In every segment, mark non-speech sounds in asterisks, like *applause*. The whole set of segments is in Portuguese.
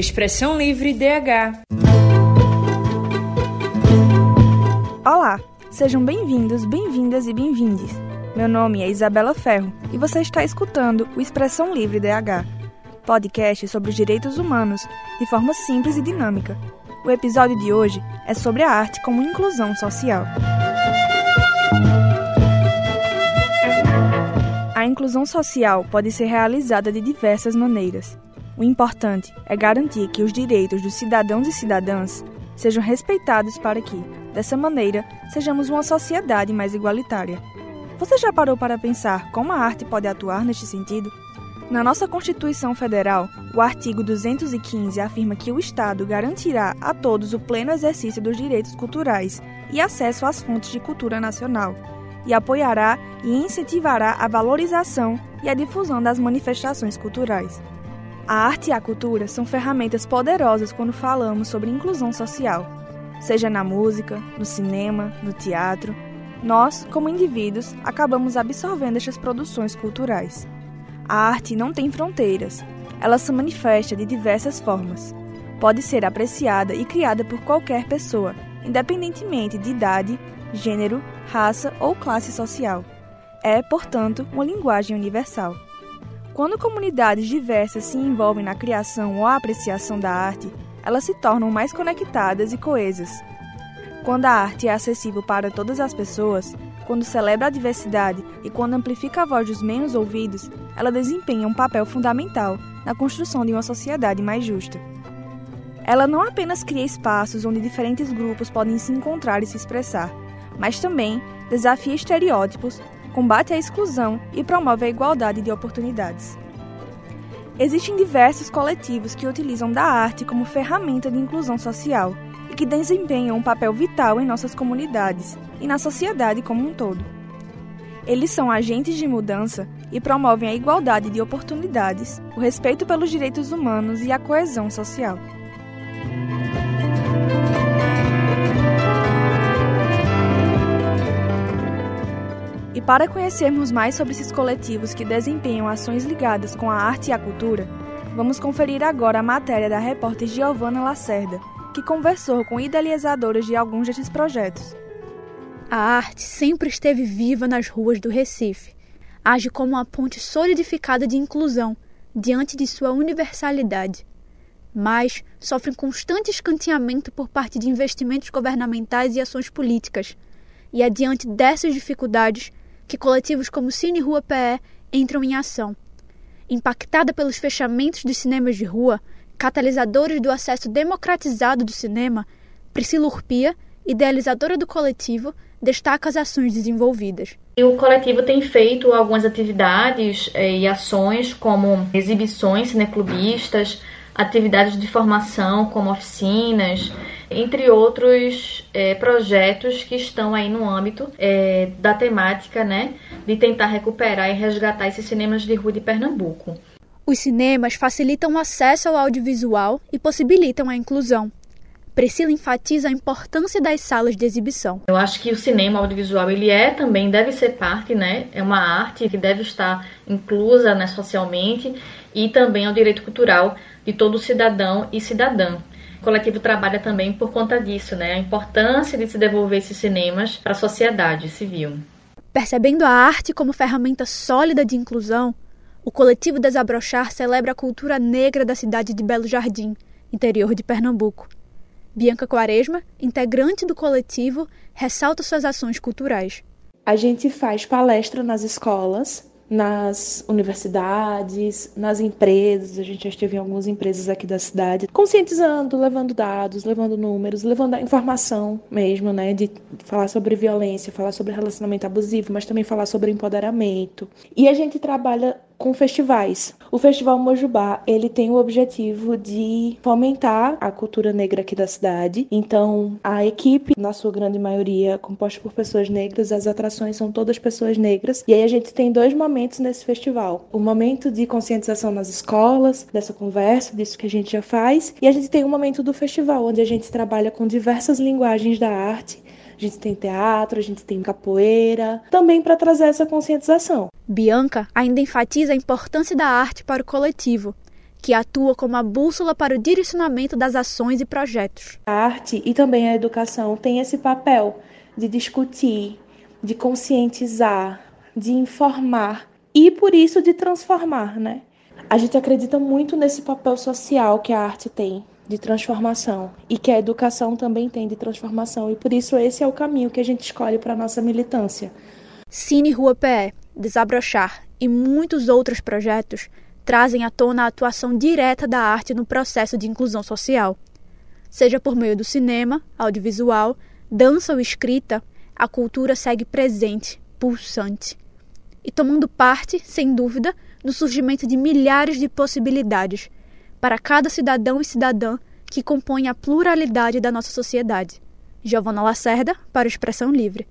Expressão Livre DH. Olá, sejam bem-vindos, bem-vindas e bem-vindes. Meu nome é Isabela Ferro e você está escutando o Expressão Livre DH, podcast sobre os direitos humanos de forma simples e dinâmica. O episódio de hoje é sobre a arte como inclusão social. A inclusão social pode ser realizada de diversas maneiras. O importante é garantir que os direitos dos cidadãos e cidadãs sejam respeitados para que, dessa maneira, sejamos uma sociedade mais igualitária. Você já parou para pensar como a arte pode atuar neste sentido? Na nossa Constituição Federal, o artigo 215 afirma que o Estado garantirá a todos o pleno exercício dos direitos culturais e acesso às fontes de cultura nacional e apoiará e incentivará a valorização e a difusão das manifestações culturais. A arte e a cultura são ferramentas poderosas quando falamos sobre inclusão social, seja na música, no cinema, no teatro. Nós, como indivíduos, acabamos absorvendo estas produções culturais. A arte não tem fronteiras, ela se manifesta de diversas formas. Pode ser apreciada e criada por qualquer pessoa, independentemente de idade, gênero, raça ou classe social. É, portanto, uma linguagem universal. Quando comunidades diversas se envolvem na criação ou apreciação da arte, elas se tornam mais conectadas e coesas. Quando a arte é acessível para todas as pessoas, quando celebra a diversidade e quando amplifica a voz dos menos ouvidos, ela desempenha um papel fundamental na construção de uma sociedade mais justa. Ela não apenas cria espaços onde diferentes grupos podem se encontrar e se expressar, mas também desafia estereótipos, combate a exclusão e promove a igualdade de oportunidades. Existem diversos coletivos que utilizam da arte como ferramenta de inclusão social e que desempenham um papel vital em nossas comunidades e na sociedade como um todo. Eles são agentes de mudança e promovem a igualdade de oportunidades, o respeito pelos direitos humanos e a coesão social. Para conhecermos mais sobre esses coletivos que desempenham ações ligadas com a arte e a cultura, vamos conferir agora a matéria da repórter Giovana Lacerda, que conversou com idealizadoras de alguns desses projetos. A arte sempre esteve viva nas ruas do Recife. Age como uma ponte solidificada de inclusão diante de sua universalidade. Mas sofre constante escanteamento por parte de investimentos governamentais e ações políticas. E é diante dessas dificuldades que coletivos como Cine Rua PE entram em ação. Impactada pelos fechamentos dos cinemas de rua, catalisadores do acesso democratizado do cinema, Priscila Urpia, idealizadora do coletivo, destaca as ações desenvolvidas. O coletivo tem feito algumas atividades eh, e ações como exibições cineclubistas, atividades de formação como oficinas, entre outros é, projetos que estão aí no âmbito é, da temática, né, de tentar recuperar e resgatar esses cinemas de rua de Pernambuco. Os cinemas facilitam o acesso ao audiovisual e possibilitam a inclusão. Priscila enfatiza a importância das salas de exibição. Eu acho que o cinema audiovisual ele é também deve ser parte, né? É uma arte que deve estar inclusa, né, socialmente e também ao direito cultural de todo cidadão e cidadã. O coletivo trabalha também por conta disso, né? A importância de se devolver esses cinemas para a sociedade civil. Percebendo a arte como ferramenta sólida de inclusão, o coletivo Desabrochar celebra a cultura negra da cidade de Belo Jardim, interior de Pernambuco. Bianca Quaresma, integrante do coletivo, ressalta suas ações culturais. A gente faz palestra nas escolas nas universidades, nas empresas, a gente já esteve em algumas empresas aqui da cidade, conscientizando, levando dados, levando números, levando a informação mesmo, né, de falar sobre violência, falar sobre relacionamento abusivo, mas também falar sobre empoderamento. E a gente trabalha com festivais. O Festival Mojubá, ele tem o objetivo de fomentar a cultura negra aqui da cidade. Então, a equipe, na sua grande maioria, composta por pessoas negras, as atrações são todas pessoas negras. E aí a gente tem dois momentos nesse festival. O momento de conscientização nas escolas, dessa conversa, disso que a gente já faz, e a gente tem o momento do festival, onde a gente trabalha com diversas linguagens da arte a gente tem teatro, a gente tem capoeira, também para trazer essa conscientização. Bianca ainda enfatiza a importância da arte para o coletivo, que atua como a bússola para o direcionamento das ações e projetos. A arte e também a educação têm esse papel de discutir, de conscientizar, de informar e por isso de transformar, né? A gente acredita muito nesse papel social que a arte tem de transformação e que a educação também tem de transformação e por isso esse é o caminho que a gente escolhe para nossa militância. Cine Rua PE, Desabrochar e muitos outros projetos trazem à tona a atuação direta da arte no processo de inclusão social. Seja por meio do cinema, audiovisual, dança ou escrita, a cultura segue presente, pulsante e tomando parte, sem dúvida, no surgimento de milhares de possibilidades para cada cidadão e cidadã que compõem a pluralidade da nossa sociedade. Giovana Lacerda, para o Expressão Livre.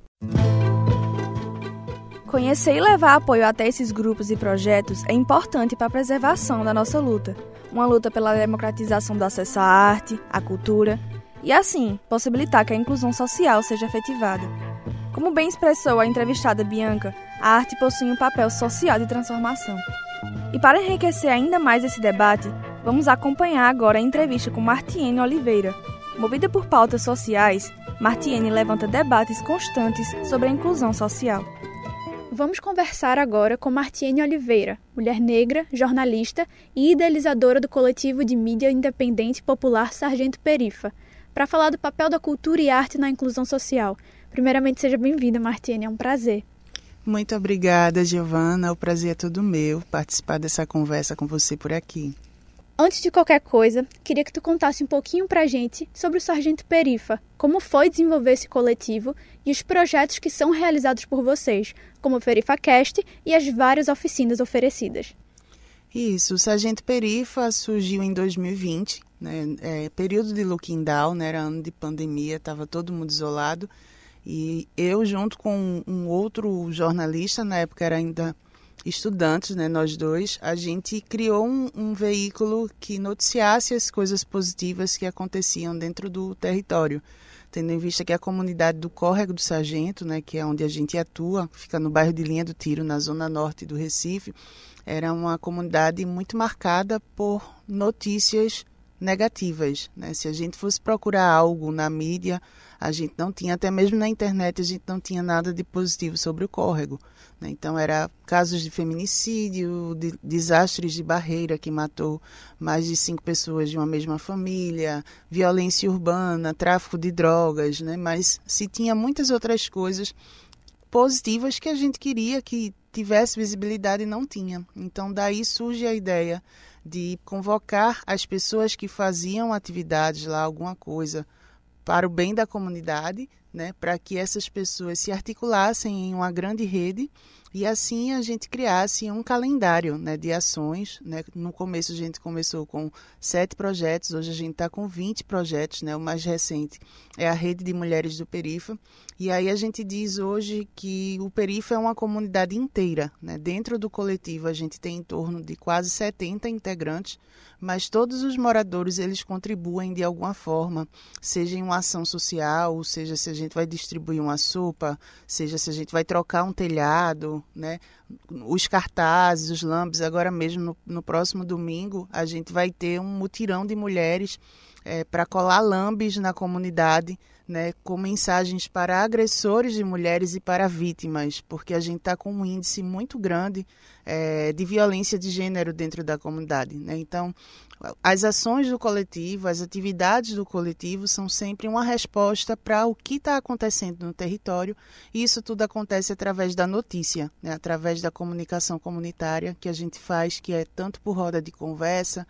Conhecer e levar apoio até esses grupos e projetos é importante para a preservação da nossa luta. Uma luta pela democratização do acesso à arte, à cultura e, assim, possibilitar que a inclusão social seja efetivada. Como bem expressou a entrevistada Bianca, a arte possui um papel social de transformação. E para enriquecer ainda mais esse debate, vamos acompanhar agora a entrevista com Martiene Oliveira. Movida por pautas sociais, Martiene levanta debates constantes sobre a inclusão social. Vamos conversar agora com Martiene Oliveira, mulher negra, jornalista e idealizadora do coletivo de mídia independente popular Sargento Perifa, para falar do papel da cultura e arte na inclusão social. Primeiramente, seja bem-vinda, Martiene, é um prazer. Muito obrigada, Giovana. O prazer é todo meu participar dessa conversa com você por aqui. Antes de qualquer coisa, queria que tu contasse um pouquinho pra gente sobre o Sargento Perifa, como foi desenvolver esse coletivo e os projetos que são realizados por vocês, como o PerifaCast e as várias oficinas oferecidas. Isso, o Sargento Perifa surgiu em 2020, né, é, período de looking down, né, era ano de pandemia, estava todo mundo isolado, e eu junto com um outro jornalista, na época era ainda estudantes, né, nós dois, a gente criou um, um, veículo que noticiasse as coisas positivas que aconteciam dentro do território, tendo em vista que a comunidade do Córrego do Sargento, né, que é onde a gente atua, fica no bairro de Linha do Tiro, na zona norte do Recife, era uma comunidade muito marcada por notícias negativas. Né? Se a gente fosse procurar algo na mídia, a gente não tinha, até mesmo na internet, a gente não tinha nada de positivo sobre o córrego. Né? Então, era casos de feminicídio, de desastres de barreira que matou mais de cinco pessoas de uma mesma família, violência urbana, tráfico de drogas, né? mas se tinha muitas outras coisas positivas que a gente queria que tivesse visibilidade e não tinha. Então, daí surge a ideia de convocar as pessoas que faziam atividades lá, alguma coisa, para o bem da comunidade, né, para que essas pessoas se articulassem em uma grande rede e assim a gente criasse um calendário né, de ações. Né? No começo a gente começou com sete projetos, hoje a gente está com 20 projetos. Né? O mais recente é a Rede de Mulheres do Perifa. E aí a gente diz hoje que o Perifa é uma comunidade inteira. Né? Dentro do coletivo a gente tem em torno de quase 70 integrantes, mas todos os moradores eles contribuem de alguma forma, seja em uma ação social, seja se a gente vai distribuir uma sopa, seja se a gente vai trocar um telhado, né? Os cartazes, os lambes, agora mesmo no, no próximo domingo a gente vai ter um mutirão de mulheres é, para colar lambes na comunidade, né, com mensagens para agressores de mulheres e para vítimas, porque a gente está com um índice muito grande é, de violência de gênero dentro da comunidade. Né? Então, as ações do coletivo, as atividades do coletivo são sempre uma resposta para o que está acontecendo no território, e isso tudo acontece através da notícia, né? através da comunicação comunitária que a gente faz, que é tanto por roda de conversa,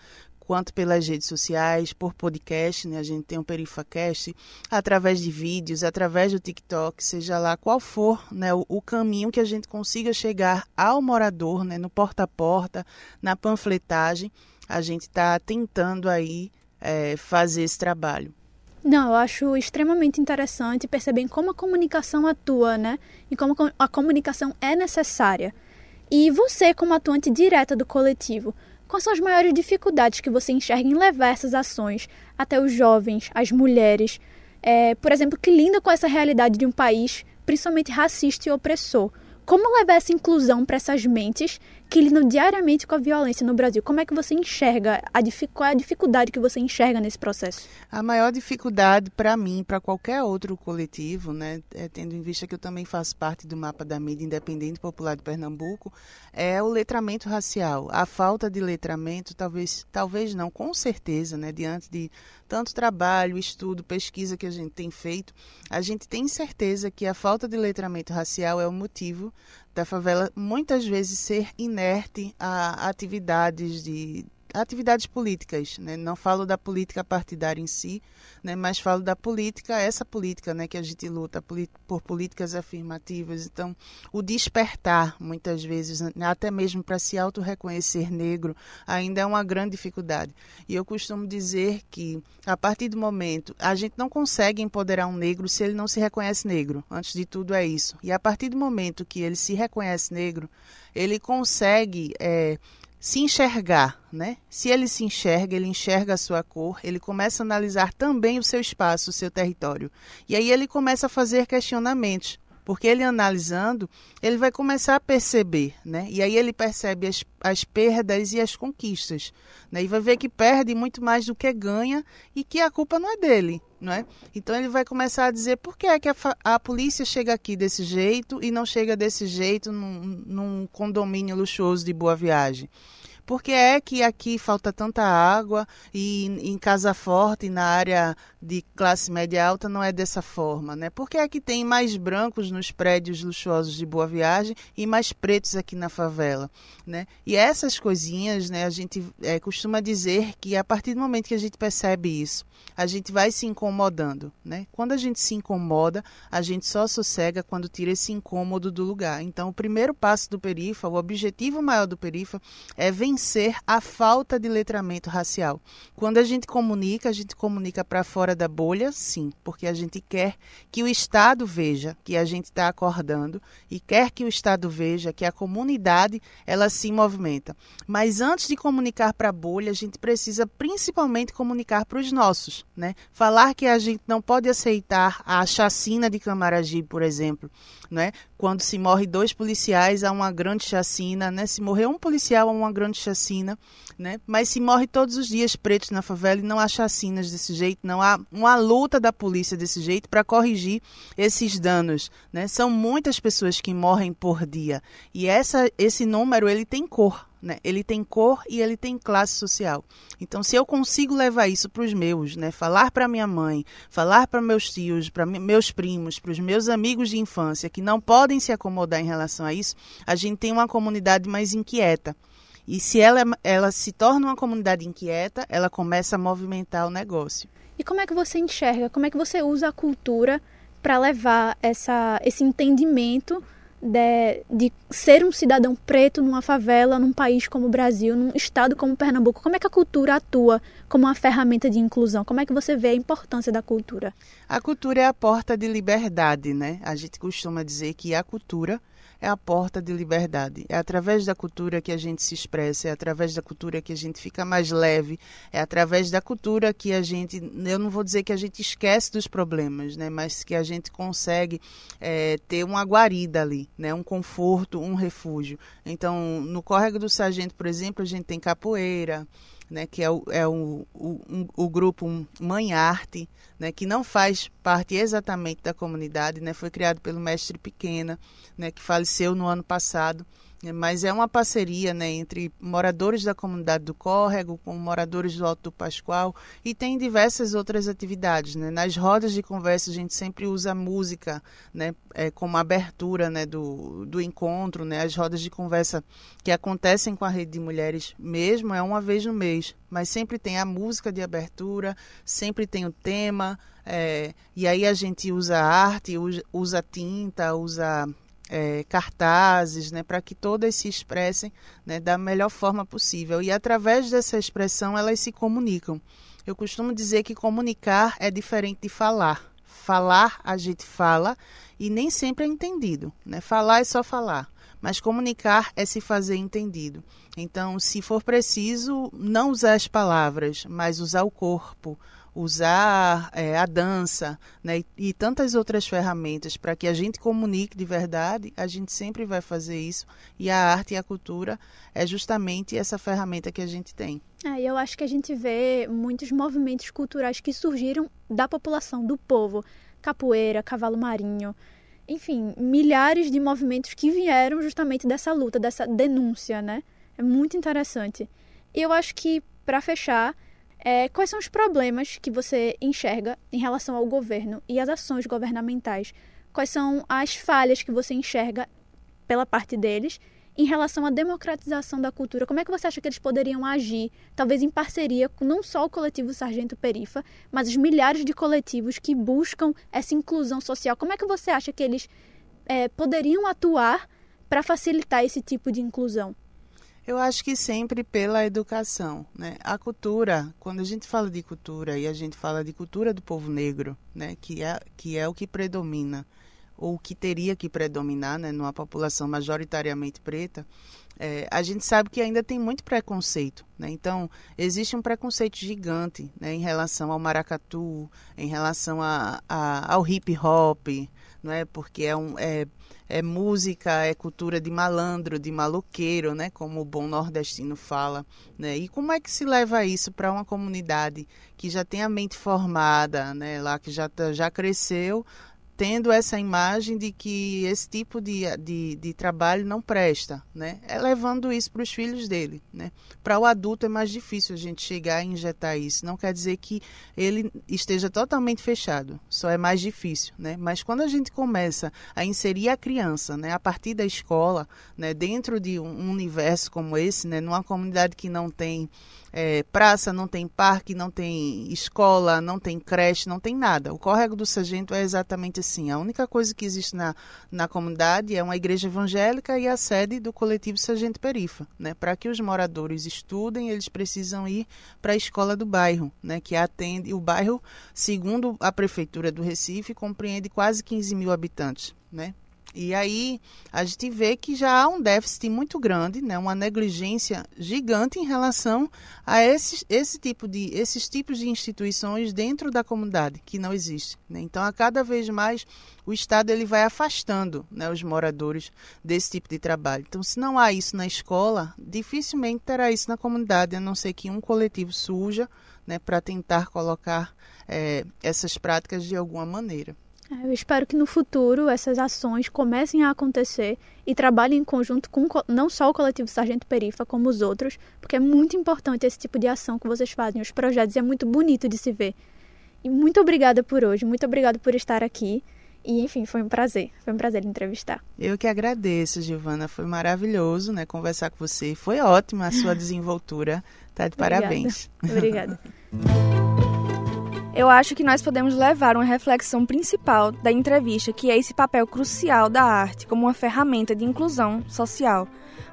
quanto pelas redes sociais, por podcast, né? A gente tem um PerifaCast, através de vídeos, através do TikTok, seja lá qual for né, o, o caminho que a gente consiga chegar ao morador, né, no porta a porta, na panfletagem, a gente está tentando aí é, fazer esse trabalho. Não, eu acho extremamente interessante perceber como a comunicação atua, né? E como a comunicação é necessária. E você, como atuante direta do coletivo, Quais são as maiores dificuldades que você enxerga em levar essas ações até os jovens, as mulheres, é, por exemplo, que lidam com essa realidade de um país principalmente racista e opressor? Como levar essa inclusão para essas mentes que lidam diariamente com a violência no Brasil. Como é que você enxerga, a qual é a dificuldade que você enxerga nesse processo? A maior dificuldade para mim, para qualquer outro coletivo, né, é, tendo em vista que eu também faço parte do mapa da mídia independente popular de Pernambuco, é o letramento racial. A falta de letramento, talvez, talvez não, com certeza, né, diante de tanto trabalho, estudo, pesquisa que a gente tem feito, a gente tem certeza que a falta de letramento racial é o motivo da favela muitas vezes ser inerte a atividades de atividades políticas, né? não falo da política partidária em si, né? mas falo da política, essa política né? que a gente luta por políticas afirmativas. Então, o despertar, muitas vezes, né? até mesmo para se auto-reconhecer negro, ainda é uma grande dificuldade. E eu costumo dizer que, a partir do momento, a gente não consegue empoderar um negro se ele não se reconhece negro. Antes de tudo, é isso. E a partir do momento que ele se reconhece negro, ele consegue. É, se enxergar, né? Se ele se enxerga, ele enxerga a sua cor, ele começa a analisar também o seu espaço, o seu território. E aí ele começa a fazer questionamentos, porque ele analisando, ele vai começar a perceber, né? E aí ele percebe as, as perdas e as conquistas, né? E vai ver que perde muito mais do que ganha e que a culpa não é dele, não é? Então ele vai começar a dizer por que é que a, a polícia chega aqui desse jeito e não chega desse jeito num, num condomínio luxuoso de Boa Viagem. Por que é que aqui falta tanta água e em Casa Forte, na área de classe média alta, não é dessa forma? Né? Por que é que tem mais brancos nos prédios luxuosos de Boa Viagem e mais pretos aqui na favela? Né? E essas coisinhas, né, a gente é, costuma dizer que a partir do momento que a gente percebe isso, a gente vai se incomodando. Né? Quando a gente se incomoda, a gente só sossega quando tira esse incômodo do lugar. Então, o primeiro passo do Perifa, o objetivo maior do Perifa é vencer vencer a falta de letramento racial. Quando a gente comunica, a gente comunica para fora da bolha, sim, porque a gente quer que o Estado veja que a gente está acordando e quer que o Estado veja que a comunidade ela se movimenta. Mas antes de comunicar para a bolha, a gente precisa principalmente comunicar para os nossos, né? Falar que a gente não pode aceitar a chacina de Camaragibe, por exemplo, né? Quando se morre dois policiais, há uma grande chacina, né? Se morrer um policial, há uma grande chacina, né? Mas se morre todos os dias pretos na favela e não há chacinas desse jeito, não há uma luta da polícia desse jeito para corrigir esses danos, né? São muitas pessoas que morrem por dia e essa esse número ele tem cor, né? Ele tem cor e ele tem classe social. Então, se eu consigo levar isso para os meus, né? falar para minha mãe, falar para meus tios, para meus primos, para os meus amigos de infância que não podem se acomodar em relação a isso, a gente tem uma comunidade mais inquieta. E se ela, ela se torna uma comunidade inquieta, ela começa a movimentar o negócio. E como é que você enxerga, como é que você usa a cultura para levar essa, esse entendimento de, de, ser um cidadão preto numa favela, num país como o Brasil, num estado como Pernambuco? Como é que a cultura atua como uma ferramenta de inclusão? Como é que você vê a importância da cultura? A cultura é a porta de liberdade, né? A gente costuma dizer que a cultura é a porta de liberdade. É através da cultura que a gente se expressa, é através da cultura que a gente fica mais leve, é através da cultura que a gente, eu não vou dizer que a gente esquece dos problemas, né, mas que a gente consegue é, ter uma guarida ali, né, um conforto, um refúgio. Então, no Córrego do Sargento, por exemplo, a gente tem capoeira, né, que é o, é o, o, o grupo Mãe Arte, né, que não faz parte exatamente da comunidade, né, foi criado pelo mestre Pequena, né, que faleceu no ano passado mas é uma parceria né, entre moradores da comunidade do Córrego com moradores do Alto do Pascoal e tem diversas outras atividades. Né? Nas rodas de conversa a gente sempre usa música né, é, como abertura né, do, do encontro. Né? As rodas de conversa que acontecem com a Rede de Mulheres mesmo é uma vez no mês, mas sempre tem a música de abertura, sempre tem o tema, é, e aí a gente usa arte, usa, usa tinta, usa é, cartazes, né, para que todas se expressem né, da melhor forma possível. E através dessa expressão elas se comunicam. Eu costumo dizer que comunicar é diferente de falar. Falar a gente fala e nem sempre é entendido. Né? Falar é só falar, mas comunicar é se fazer entendido. Então, se for preciso, não usar as palavras, mas usar o corpo, usar é, a dança né, e, e, tantas outras ferramentas para que a gente comunique de verdade, a gente sempre vai fazer isso. E a arte e a cultura é justamente essa ferramenta que a gente tem. É, eu acho que a gente vê muitos movimentos culturais que surgiram da população, do povo. Capoeira, cavalo marinho, enfim, milhares de movimentos que vieram justamente dessa luta, dessa denúncia, né? É muito interessante. E eu acho que, para fechar, é, quais são os problemas que você enxerga em relação ao governo e às ações governamentais? Quais são as falhas que você enxerga pela parte deles em relação à democratização da cultura? Como é que você acha que eles poderiam agir, talvez em parceria com não só o coletivo Sargento Perifa, mas os milhares de coletivos que buscam essa inclusão social? Como é que você acha que eles é, poderiam atuar para facilitar esse tipo de inclusão? Eu acho que sempre pela educação, né? A cultura, quando a gente fala de cultura e a gente fala de cultura do povo negro, né, que é que é o que predomina ou que teria que predominar, né, numa população majoritariamente preta, é, a gente sabe que ainda tem muito preconceito, né? Então existe um preconceito gigante, né, em relação ao maracatu, em relação a, a ao hip hop, não é? Porque é um é, é música, é cultura de malandro, de maloqueiro, né? Como o bom nordestino fala, né? E como é que se leva isso para uma comunidade que já tem a mente formada, né? Lá que já tá, já cresceu tendo essa imagem de que esse tipo de, de, de trabalho não presta, né? É levando isso para os filhos dele, né? Para o adulto é mais difícil a gente chegar e injetar isso. Não quer dizer que ele esteja totalmente fechado, só é mais difícil, né? Mas quando a gente começa a inserir a criança, né, a partir da escola, né, dentro de um universo como esse, né, numa comunidade que não tem é, praça, não tem parque, não tem escola, não tem creche, não tem nada. O córrego do Sargento é exatamente assim. A única coisa que existe na, na comunidade é uma igreja evangélica e a sede do coletivo Sargento Perifa. Né? Para que os moradores estudem, eles precisam ir para a escola do bairro, né? que atende. O bairro, segundo a prefeitura do Recife, compreende quase 15 mil habitantes. Né? E aí a gente vê que já há um déficit muito grande, né, uma negligência gigante em relação a esses, esse tipo de, esses tipos de instituições dentro da comunidade, que não existe. Né? Então, a cada vez mais o Estado ele vai afastando né, os moradores desse tipo de trabalho. Então, se não há isso na escola, dificilmente terá isso na comunidade, a não ser que um coletivo surja né, para tentar colocar é, essas práticas de alguma maneira. É, eu espero que no futuro essas ações comecem a acontecer e trabalhem em conjunto com não só o coletivo Sargento Perifa, como os outros, porque é muito importante esse tipo de ação que vocês fazem, os projetos, é muito bonito de se ver. E muito obrigada por hoje, muito obrigada por estar aqui. E enfim, foi um prazer, foi um prazer entrevistar. Eu que agradeço, Giovana, foi maravilhoso, né, conversar com você. Foi ótima a sua *laughs* desenvoltura, tá de obrigada. parabéns. Obrigada. *laughs* Eu acho que nós podemos levar uma reflexão principal da entrevista, que é esse papel crucial da arte como uma ferramenta de inclusão social.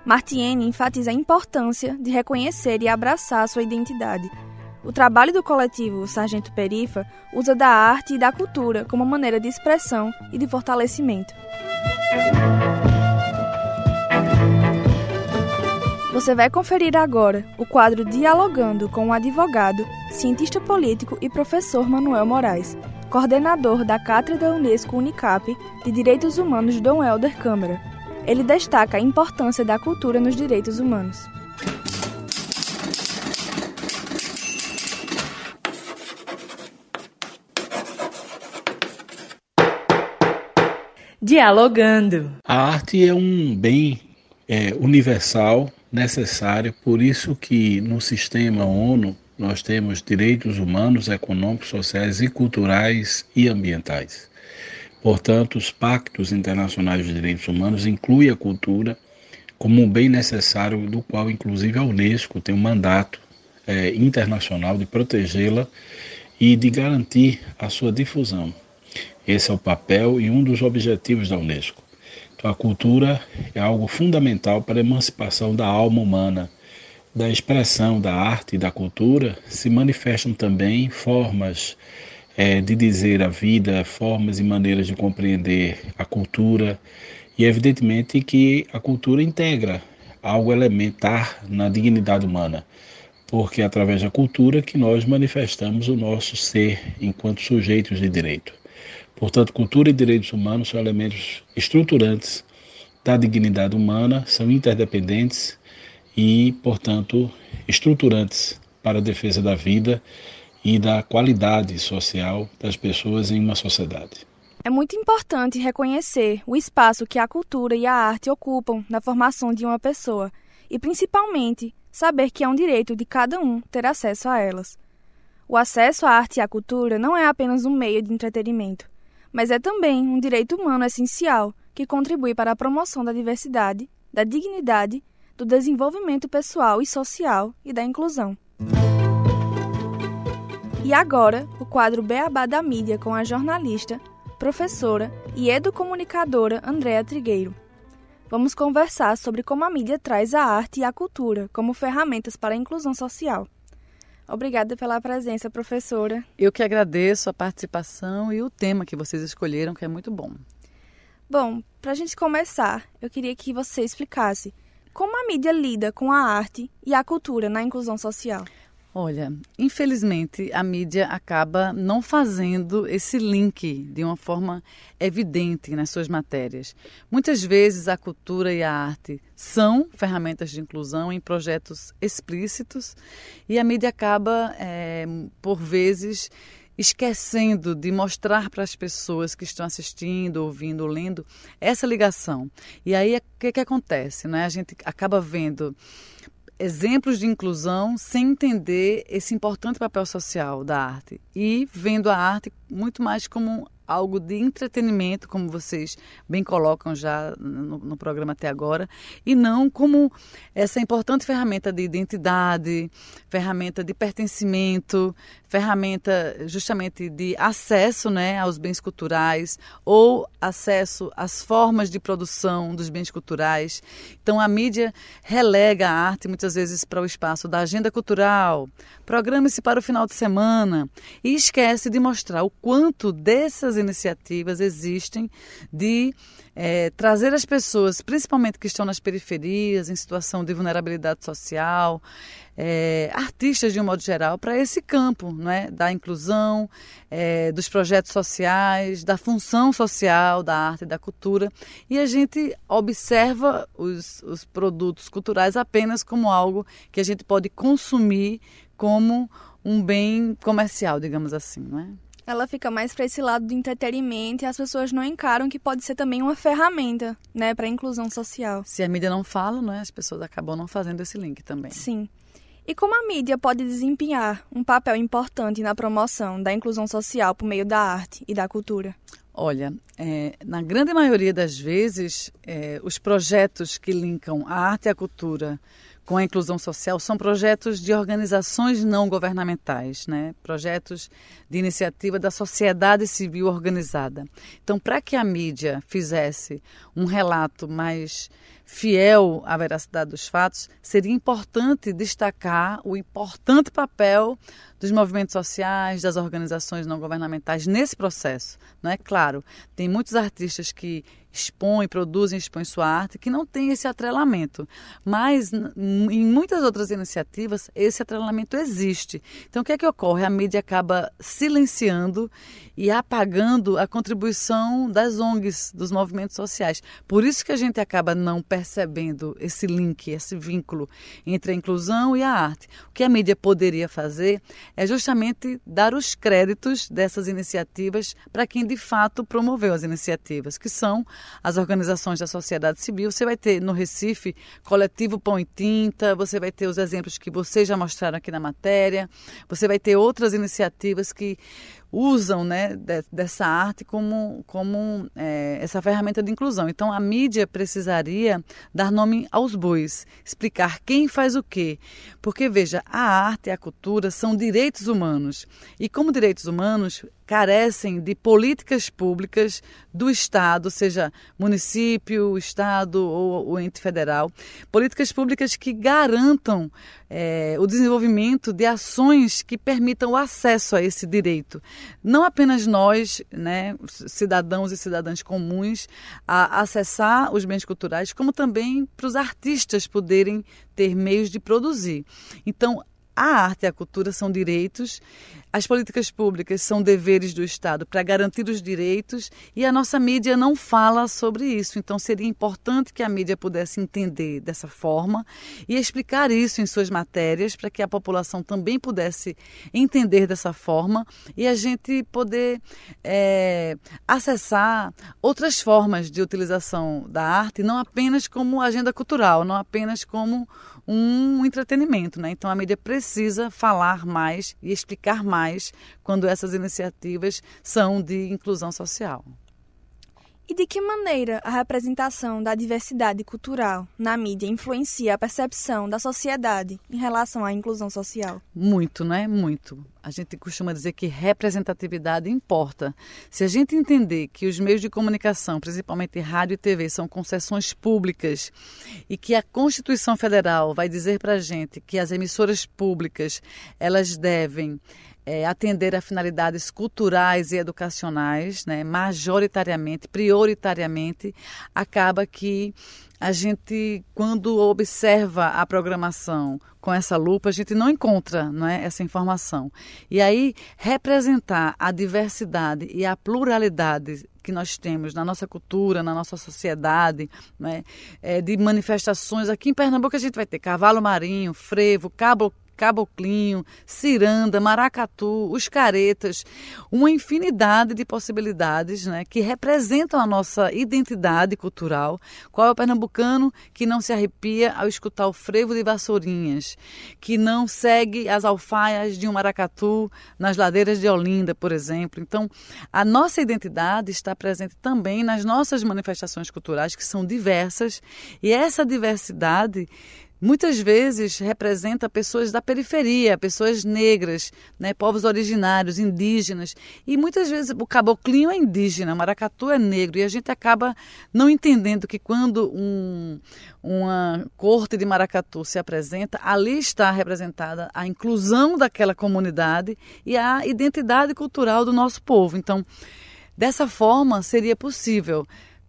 Martiene enfatiza a importância de reconhecer e abraçar a sua identidade. O trabalho do coletivo Sargento Perifa usa da arte e da cultura como maneira de expressão e de fortalecimento. Você vai conferir agora o quadro Dialogando com o advogado, cientista político e professor Manuel Moraes, coordenador da Cátedra Unesco Unicap de Direitos Humanos Dom Helder Câmara. Ele destaca a importância da cultura nos direitos humanos. Dialogando. A arte é um bem é, universal necessária, por isso que no sistema ONU nós temos direitos humanos, econômicos, sociais e culturais e ambientais. Portanto, os pactos internacionais de direitos humanos incluem a cultura como um bem necessário, do qual, inclusive, a Unesco tem um mandato é, internacional de protegê-la e de garantir a sua difusão. Esse é o papel e um dos objetivos da Unesco. A cultura é algo fundamental para a emancipação da alma humana. Da expressão da arte e da cultura se manifestam também formas é, de dizer a vida, formas e maneiras de compreender a cultura, e evidentemente que a cultura integra algo elementar na dignidade humana. porque é através da cultura que nós manifestamos o nosso ser enquanto sujeitos de direito. Portanto, cultura e direitos humanos são elementos estruturantes da dignidade humana, são interdependentes e, portanto, estruturantes para a defesa da vida e da qualidade social das pessoas em uma sociedade. É muito importante reconhecer o espaço que a cultura e a arte ocupam na formação de uma pessoa e, principalmente, saber que é um direito de cada um ter acesso a elas. O acesso à arte e à cultura não é apenas um meio de entretenimento, mas é também um direito humano essencial que contribui para a promoção da diversidade, da dignidade, do desenvolvimento pessoal e social e da inclusão. E agora, o quadro Beabá da Mídia com a jornalista, professora e educomunicadora Andréa Trigueiro. Vamos conversar sobre como a mídia traz a arte e a cultura como ferramentas para a inclusão social. Obrigada pela presença, professora. Eu que agradeço a participação e o tema que vocês escolheram, que é muito bom. Bom, para a gente começar, eu queria que você explicasse como a mídia lida com a arte e a cultura na inclusão social. Olha, infelizmente a mídia acaba não fazendo esse link de uma forma evidente nas suas matérias. Muitas vezes a cultura e a arte são ferramentas de inclusão em projetos explícitos e a mídia acaba, é, por vezes, esquecendo de mostrar para as pessoas que estão assistindo, ouvindo, lendo essa ligação. E aí o que, que acontece? Né? A gente acaba vendo exemplos de inclusão sem entender esse importante papel social da arte e vendo a arte muito mais como algo de entretenimento, como vocês bem colocam já no, no, programa até agora, e não como essa importante ferramenta de identidade, ferramenta de pertencimento, ferramenta justamente de acesso né, aos bens culturais ou acesso às formas de produção dos bens culturais. Então a mídia relega a arte muitas vezes para o espaço da agenda cultural, programa-se para o final de semana e esquece de mostrar o quanto dessas iniciativas existem de é, trazer as pessoas, principalmente que estão nas periferias, em situação de vulnerabilidade social, é, artistas de um modo geral, para esse campo não é? da inclusão, é, dos projetos sociais, da função social da arte e da cultura. E a gente observa os, os produtos culturais apenas como algo que a gente pode consumir como um bem comercial, digamos assim, não é? Ela fica mais para esse lado do entretenimento e as pessoas não encaram que pode ser também uma ferramenta, né, para a inclusão social. Se a mídia não fala, né, as pessoas acabam não fazendo esse link também. Sim. E como a mídia pode desempenhar um papel importante na promoção da inclusão social por meio da arte e da cultura? Olha, é, na grande maioria das vezes, é, os projetos que linkam a arte e a cultura com a inclusão social são projetos de organizações não governamentais, né? projetos de iniciativa da sociedade civil organizada. Então, para que a mídia fizesse um relato mais fiel à veracidade dos fatos, seria importante destacar o importante papel dos movimentos sociais, das organizações não governamentais nesse processo. É claro, tem muitos artistas que expõem, produzem, expõem sua arte, que não tem esse atrelamento. Mas em muitas outras iniciativas, esse atrelamento existe. Então, o que é que ocorre? A mídia acaba silenciando e apagando a contribuição das ONGs, dos movimentos sociais. Por isso que a gente acaba não percebendo esse link, esse vínculo entre a inclusão e a arte. O que a mídia poderia fazer é justamente dar os créditos dessas iniciativas para quem de fato promoveu as iniciativas, que são as organizações da sociedade civil. Você vai ter no Recife Coletivo Pão e Tinta, você vai ter os exemplos que vocês já mostraram aqui na matéria, você vai ter outras iniciativas que usam né, de, dessa arte como, como é, essa ferramenta de inclusão. Então, a mídia precisaria dar nome aos bois, explicar quem faz o quê. Porque, veja, a arte e a cultura são direitos humanos. E, como direitos humanos, carecem de políticas públicas do Estado, seja município, Estado ou o ente federal, políticas públicas que garantam é, o desenvolvimento de ações que permitam o acesso a esse direito. Não apenas nós, né, cidadãos e cidadãs comuns, a acessar os bens culturais, como também para os artistas poderem ter meios de produzir. Então, a arte e a cultura são direitos, as políticas públicas são deveres do Estado para garantir os direitos e a nossa mídia não fala sobre isso. Então seria importante que a mídia pudesse entender dessa forma e explicar isso em suas matérias para que a população também pudesse entender dessa forma e a gente poder é, acessar outras formas de utilização da arte, não apenas como agenda cultural, não apenas como um entretenimento. Né? Então a mídia precisa falar mais e explicar mais quando essas iniciativas são de inclusão social. E de que maneira a representação da diversidade cultural na mídia influencia a percepção da sociedade em relação à inclusão social? Muito, não é? Muito. A gente costuma dizer que representatividade importa. Se a gente entender que os meios de comunicação, principalmente rádio e TV, são concessões públicas e que a Constituição Federal vai dizer para a gente que as emissoras públicas elas devem é, atender a finalidades culturais e educacionais, né, majoritariamente, prioritariamente, acaba que a gente, quando observa a programação com essa lupa, a gente não encontra é, essa informação. E aí, representar a diversidade e a pluralidade que nós temos na nossa cultura, na nossa sociedade, né, é, de manifestações. Aqui em Pernambuco a gente vai ter cavalo marinho, frevo, cabo caboclinho, ciranda, maracatu, os caretas, uma infinidade de possibilidades né, que representam a nossa identidade cultural. Qual é o pernambucano que não se arrepia ao escutar o frevo de vassourinhas, que não segue as alfaias de um maracatu nas ladeiras de Olinda, por exemplo? Então, a nossa identidade está presente também nas nossas manifestações culturais, que são diversas, e essa diversidade muitas vezes representa pessoas da periferia, pessoas negras, né, povos originários, indígenas. E muitas vezes o caboclinho é indígena, o maracatu é negro. E a gente acaba não entendendo que quando um, uma corte de maracatu se apresenta, ali está representada a inclusão daquela comunidade e a identidade cultural do nosso povo. Então, dessa forma, seria possível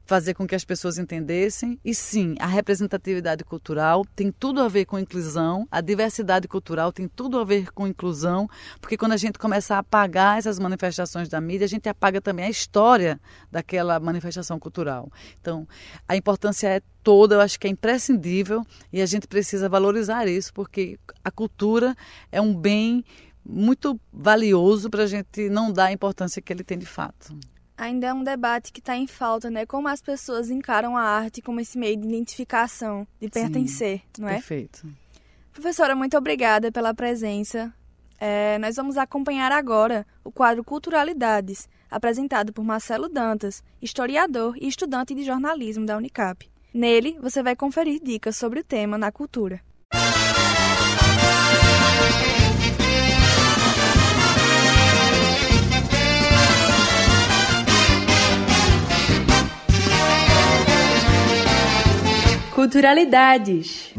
fazer com que as pessoas entendessem. E sim, a representatividade cultural tem tudo a ver com inclusão, a diversidade cultural tem tudo a ver com inclusão, porque quando a gente começa a apagar essas manifestações da mídia, a gente apaga também a história daquela manifestação cultural. Então, a importância é toda, eu acho que é imprescindível e a gente precisa valorizar isso, porque a cultura é um bem muito valioso para a gente não dar a importância que ele tem de fato ainda é um debate que está em falta, né? Como as pessoas encaram a arte como esse meio de identificação, de pertencer, Sim, não é? Perfeito. Professora, muito obrigada pela presença. É, nós vamos acompanhar agora o quadro Culturalidades, apresentado por Marcelo Dantas, historiador e estudante de jornalismo da Unicap. Nele, você vai conferir dicas sobre o tema na cultura. Culturalidades.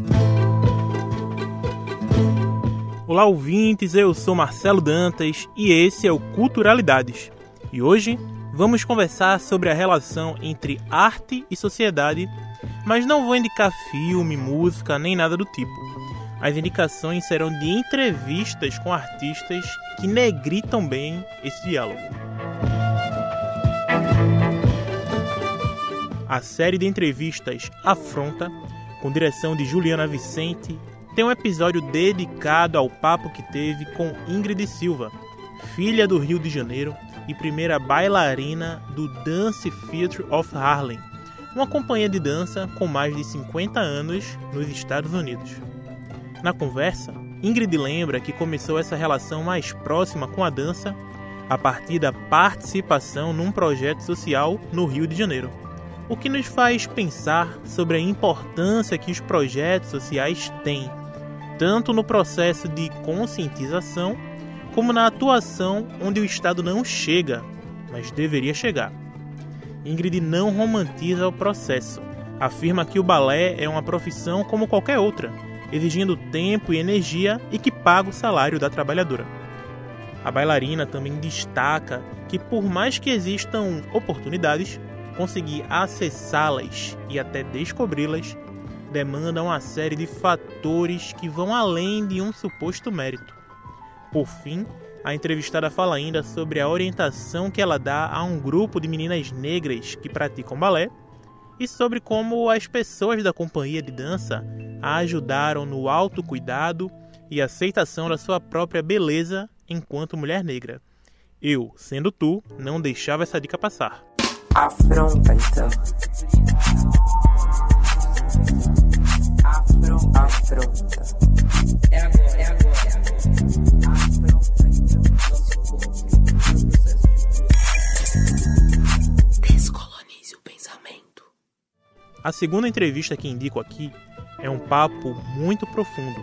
Olá, ouvintes. Eu sou Marcelo Dantas e esse é o Culturalidades. E hoje vamos conversar sobre a relação entre arte e sociedade, mas não vou indicar filme, música nem nada do tipo. As indicações serão de entrevistas com artistas que negritam bem esse diálogo. A série de entrevistas Afronta, com direção de Juliana Vicente, tem um episódio dedicado ao papo que teve com Ingrid Silva, filha do Rio de Janeiro e primeira bailarina do Dance Theatre of Harlem, uma companhia de dança com mais de 50 anos nos Estados Unidos. Na conversa, Ingrid lembra que começou essa relação mais próxima com a dança a partir da participação num projeto social no Rio de Janeiro o que nos faz pensar sobre a importância que os projetos sociais têm, tanto no processo de conscientização, como na atuação onde o Estado não chega, mas deveria chegar. Ingrid não romantiza o processo, afirma que o balé é uma profissão como qualquer outra, exigindo tempo e energia e que paga o salário da trabalhadora. A bailarina também destaca que, por mais que existam oportunidades, conseguir acessá-las e até descobri-las, demanda uma série de fatores que vão além de um suposto mérito. Por fim, a entrevistada fala ainda sobre a orientação que ela dá a um grupo de meninas negras que praticam balé e sobre como as pessoas da companhia de dança a ajudaram no autocuidado e aceitação da sua própria beleza enquanto mulher negra. Eu, sendo tu, não deixava essa dica passar. Afronta então. Afronta. Afronta. É agora, é agora, é agora. Afronta então. Descolonize o pensamento. A segunda entrevista que indico aqui é um papo muito profundo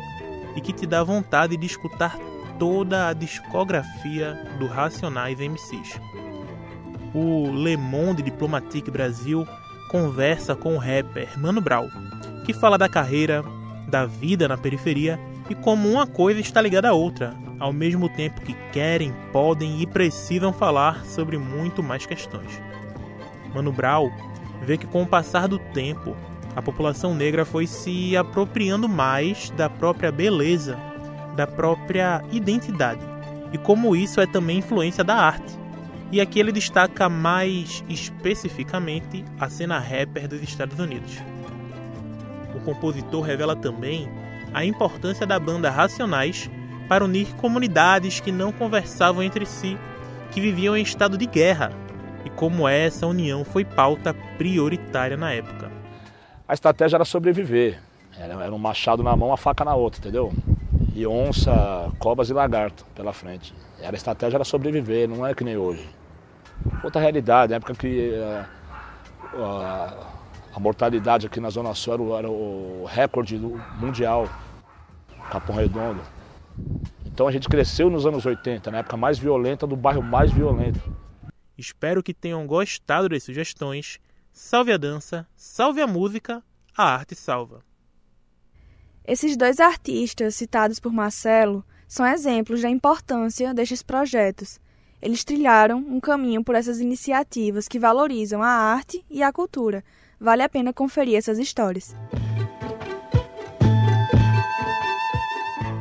e que te dá vontade de escutar toda a discografia do Racionais MCs. O Le Monde Diplomatique Brasil conversa com o rapper Mano Brown, que fala da carreira, da vida na periferia e como uma coisa está ligada à outra, ao mesmo tempo que querem, podem e precisam falar sobre muito mais questões. Mano Brown vê que com o passar do tempo, a população negra foi se apropriando mais da própria beleza da própria identidade e como isso é também influência da arte. E aqui ele destaca mais especificamente a cena rapper dos Estados Unidos. O compositor revela também a importância da banda Racionais para unir comunidades que não conversavam entre si, que viviam em estado de guerra, e como essa união foi pauta prioritária na época. A estratégia era sobreviver. Era um machado na mão, a faca na outra, entendeu? E onça, cobras e lagarto pela frente. Era a estratégia era sobreviver, não é que nem hoje. Outra realidade, na época que a, eh, a mortalidade aqui na Zona Sul era o, era o recorde mundial, Capão Redondo. Então a gente cresceu nos anos 80, na época mais violenta do bairro mais violento. Espero que tenham gostado das sugestões. Salve a dança, salve a música, a arte salva. Esses dois artistas citados por Marcelo são exemplos da importância destes projetos. Eles trilharam um caminho por essas iniciativas que valorizam a arte e a cultura. Vale a pena conferir essas histórias.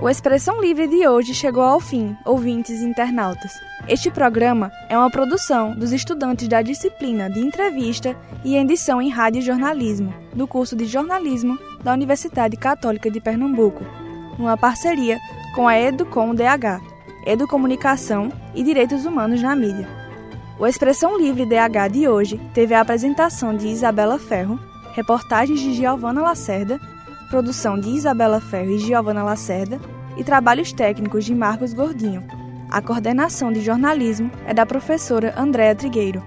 O Expressão Livre de hoje chegou ao fim, ouvintes e internautas. Este programa é uma produção dos estudantes da disciplina de entrevista e edição em rádio e jornalismo, do curso de jornalismo da Universidade Católica de Pernambuco, numa parceria com a Educom DH, Educomunicação e Direitos Humanos na Mídia. O Expressão Livre DH de hoje teve a apresentação de Isabela Ferro, reportagens de Giovana Lacerda, produção de Isabela Ferro e Giovana Lacerda e trabalhos técnicos de Marcos Gordinho. A coordenação de jornalismo é da professora Andréa Trigueiro.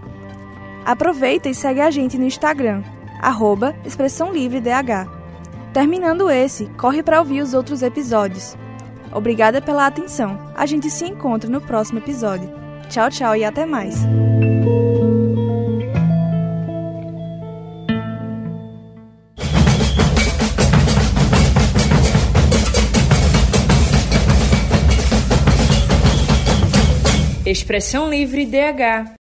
Aproveita e segue a gente no Instagram, arroba Expressão Livre DH. Terminando esse, corre para ouvir os outros episódios. Obrigada pela atenção. A gente se encontra no próximo episódio. Tchau, tchau e até mais. Expressão Livre DH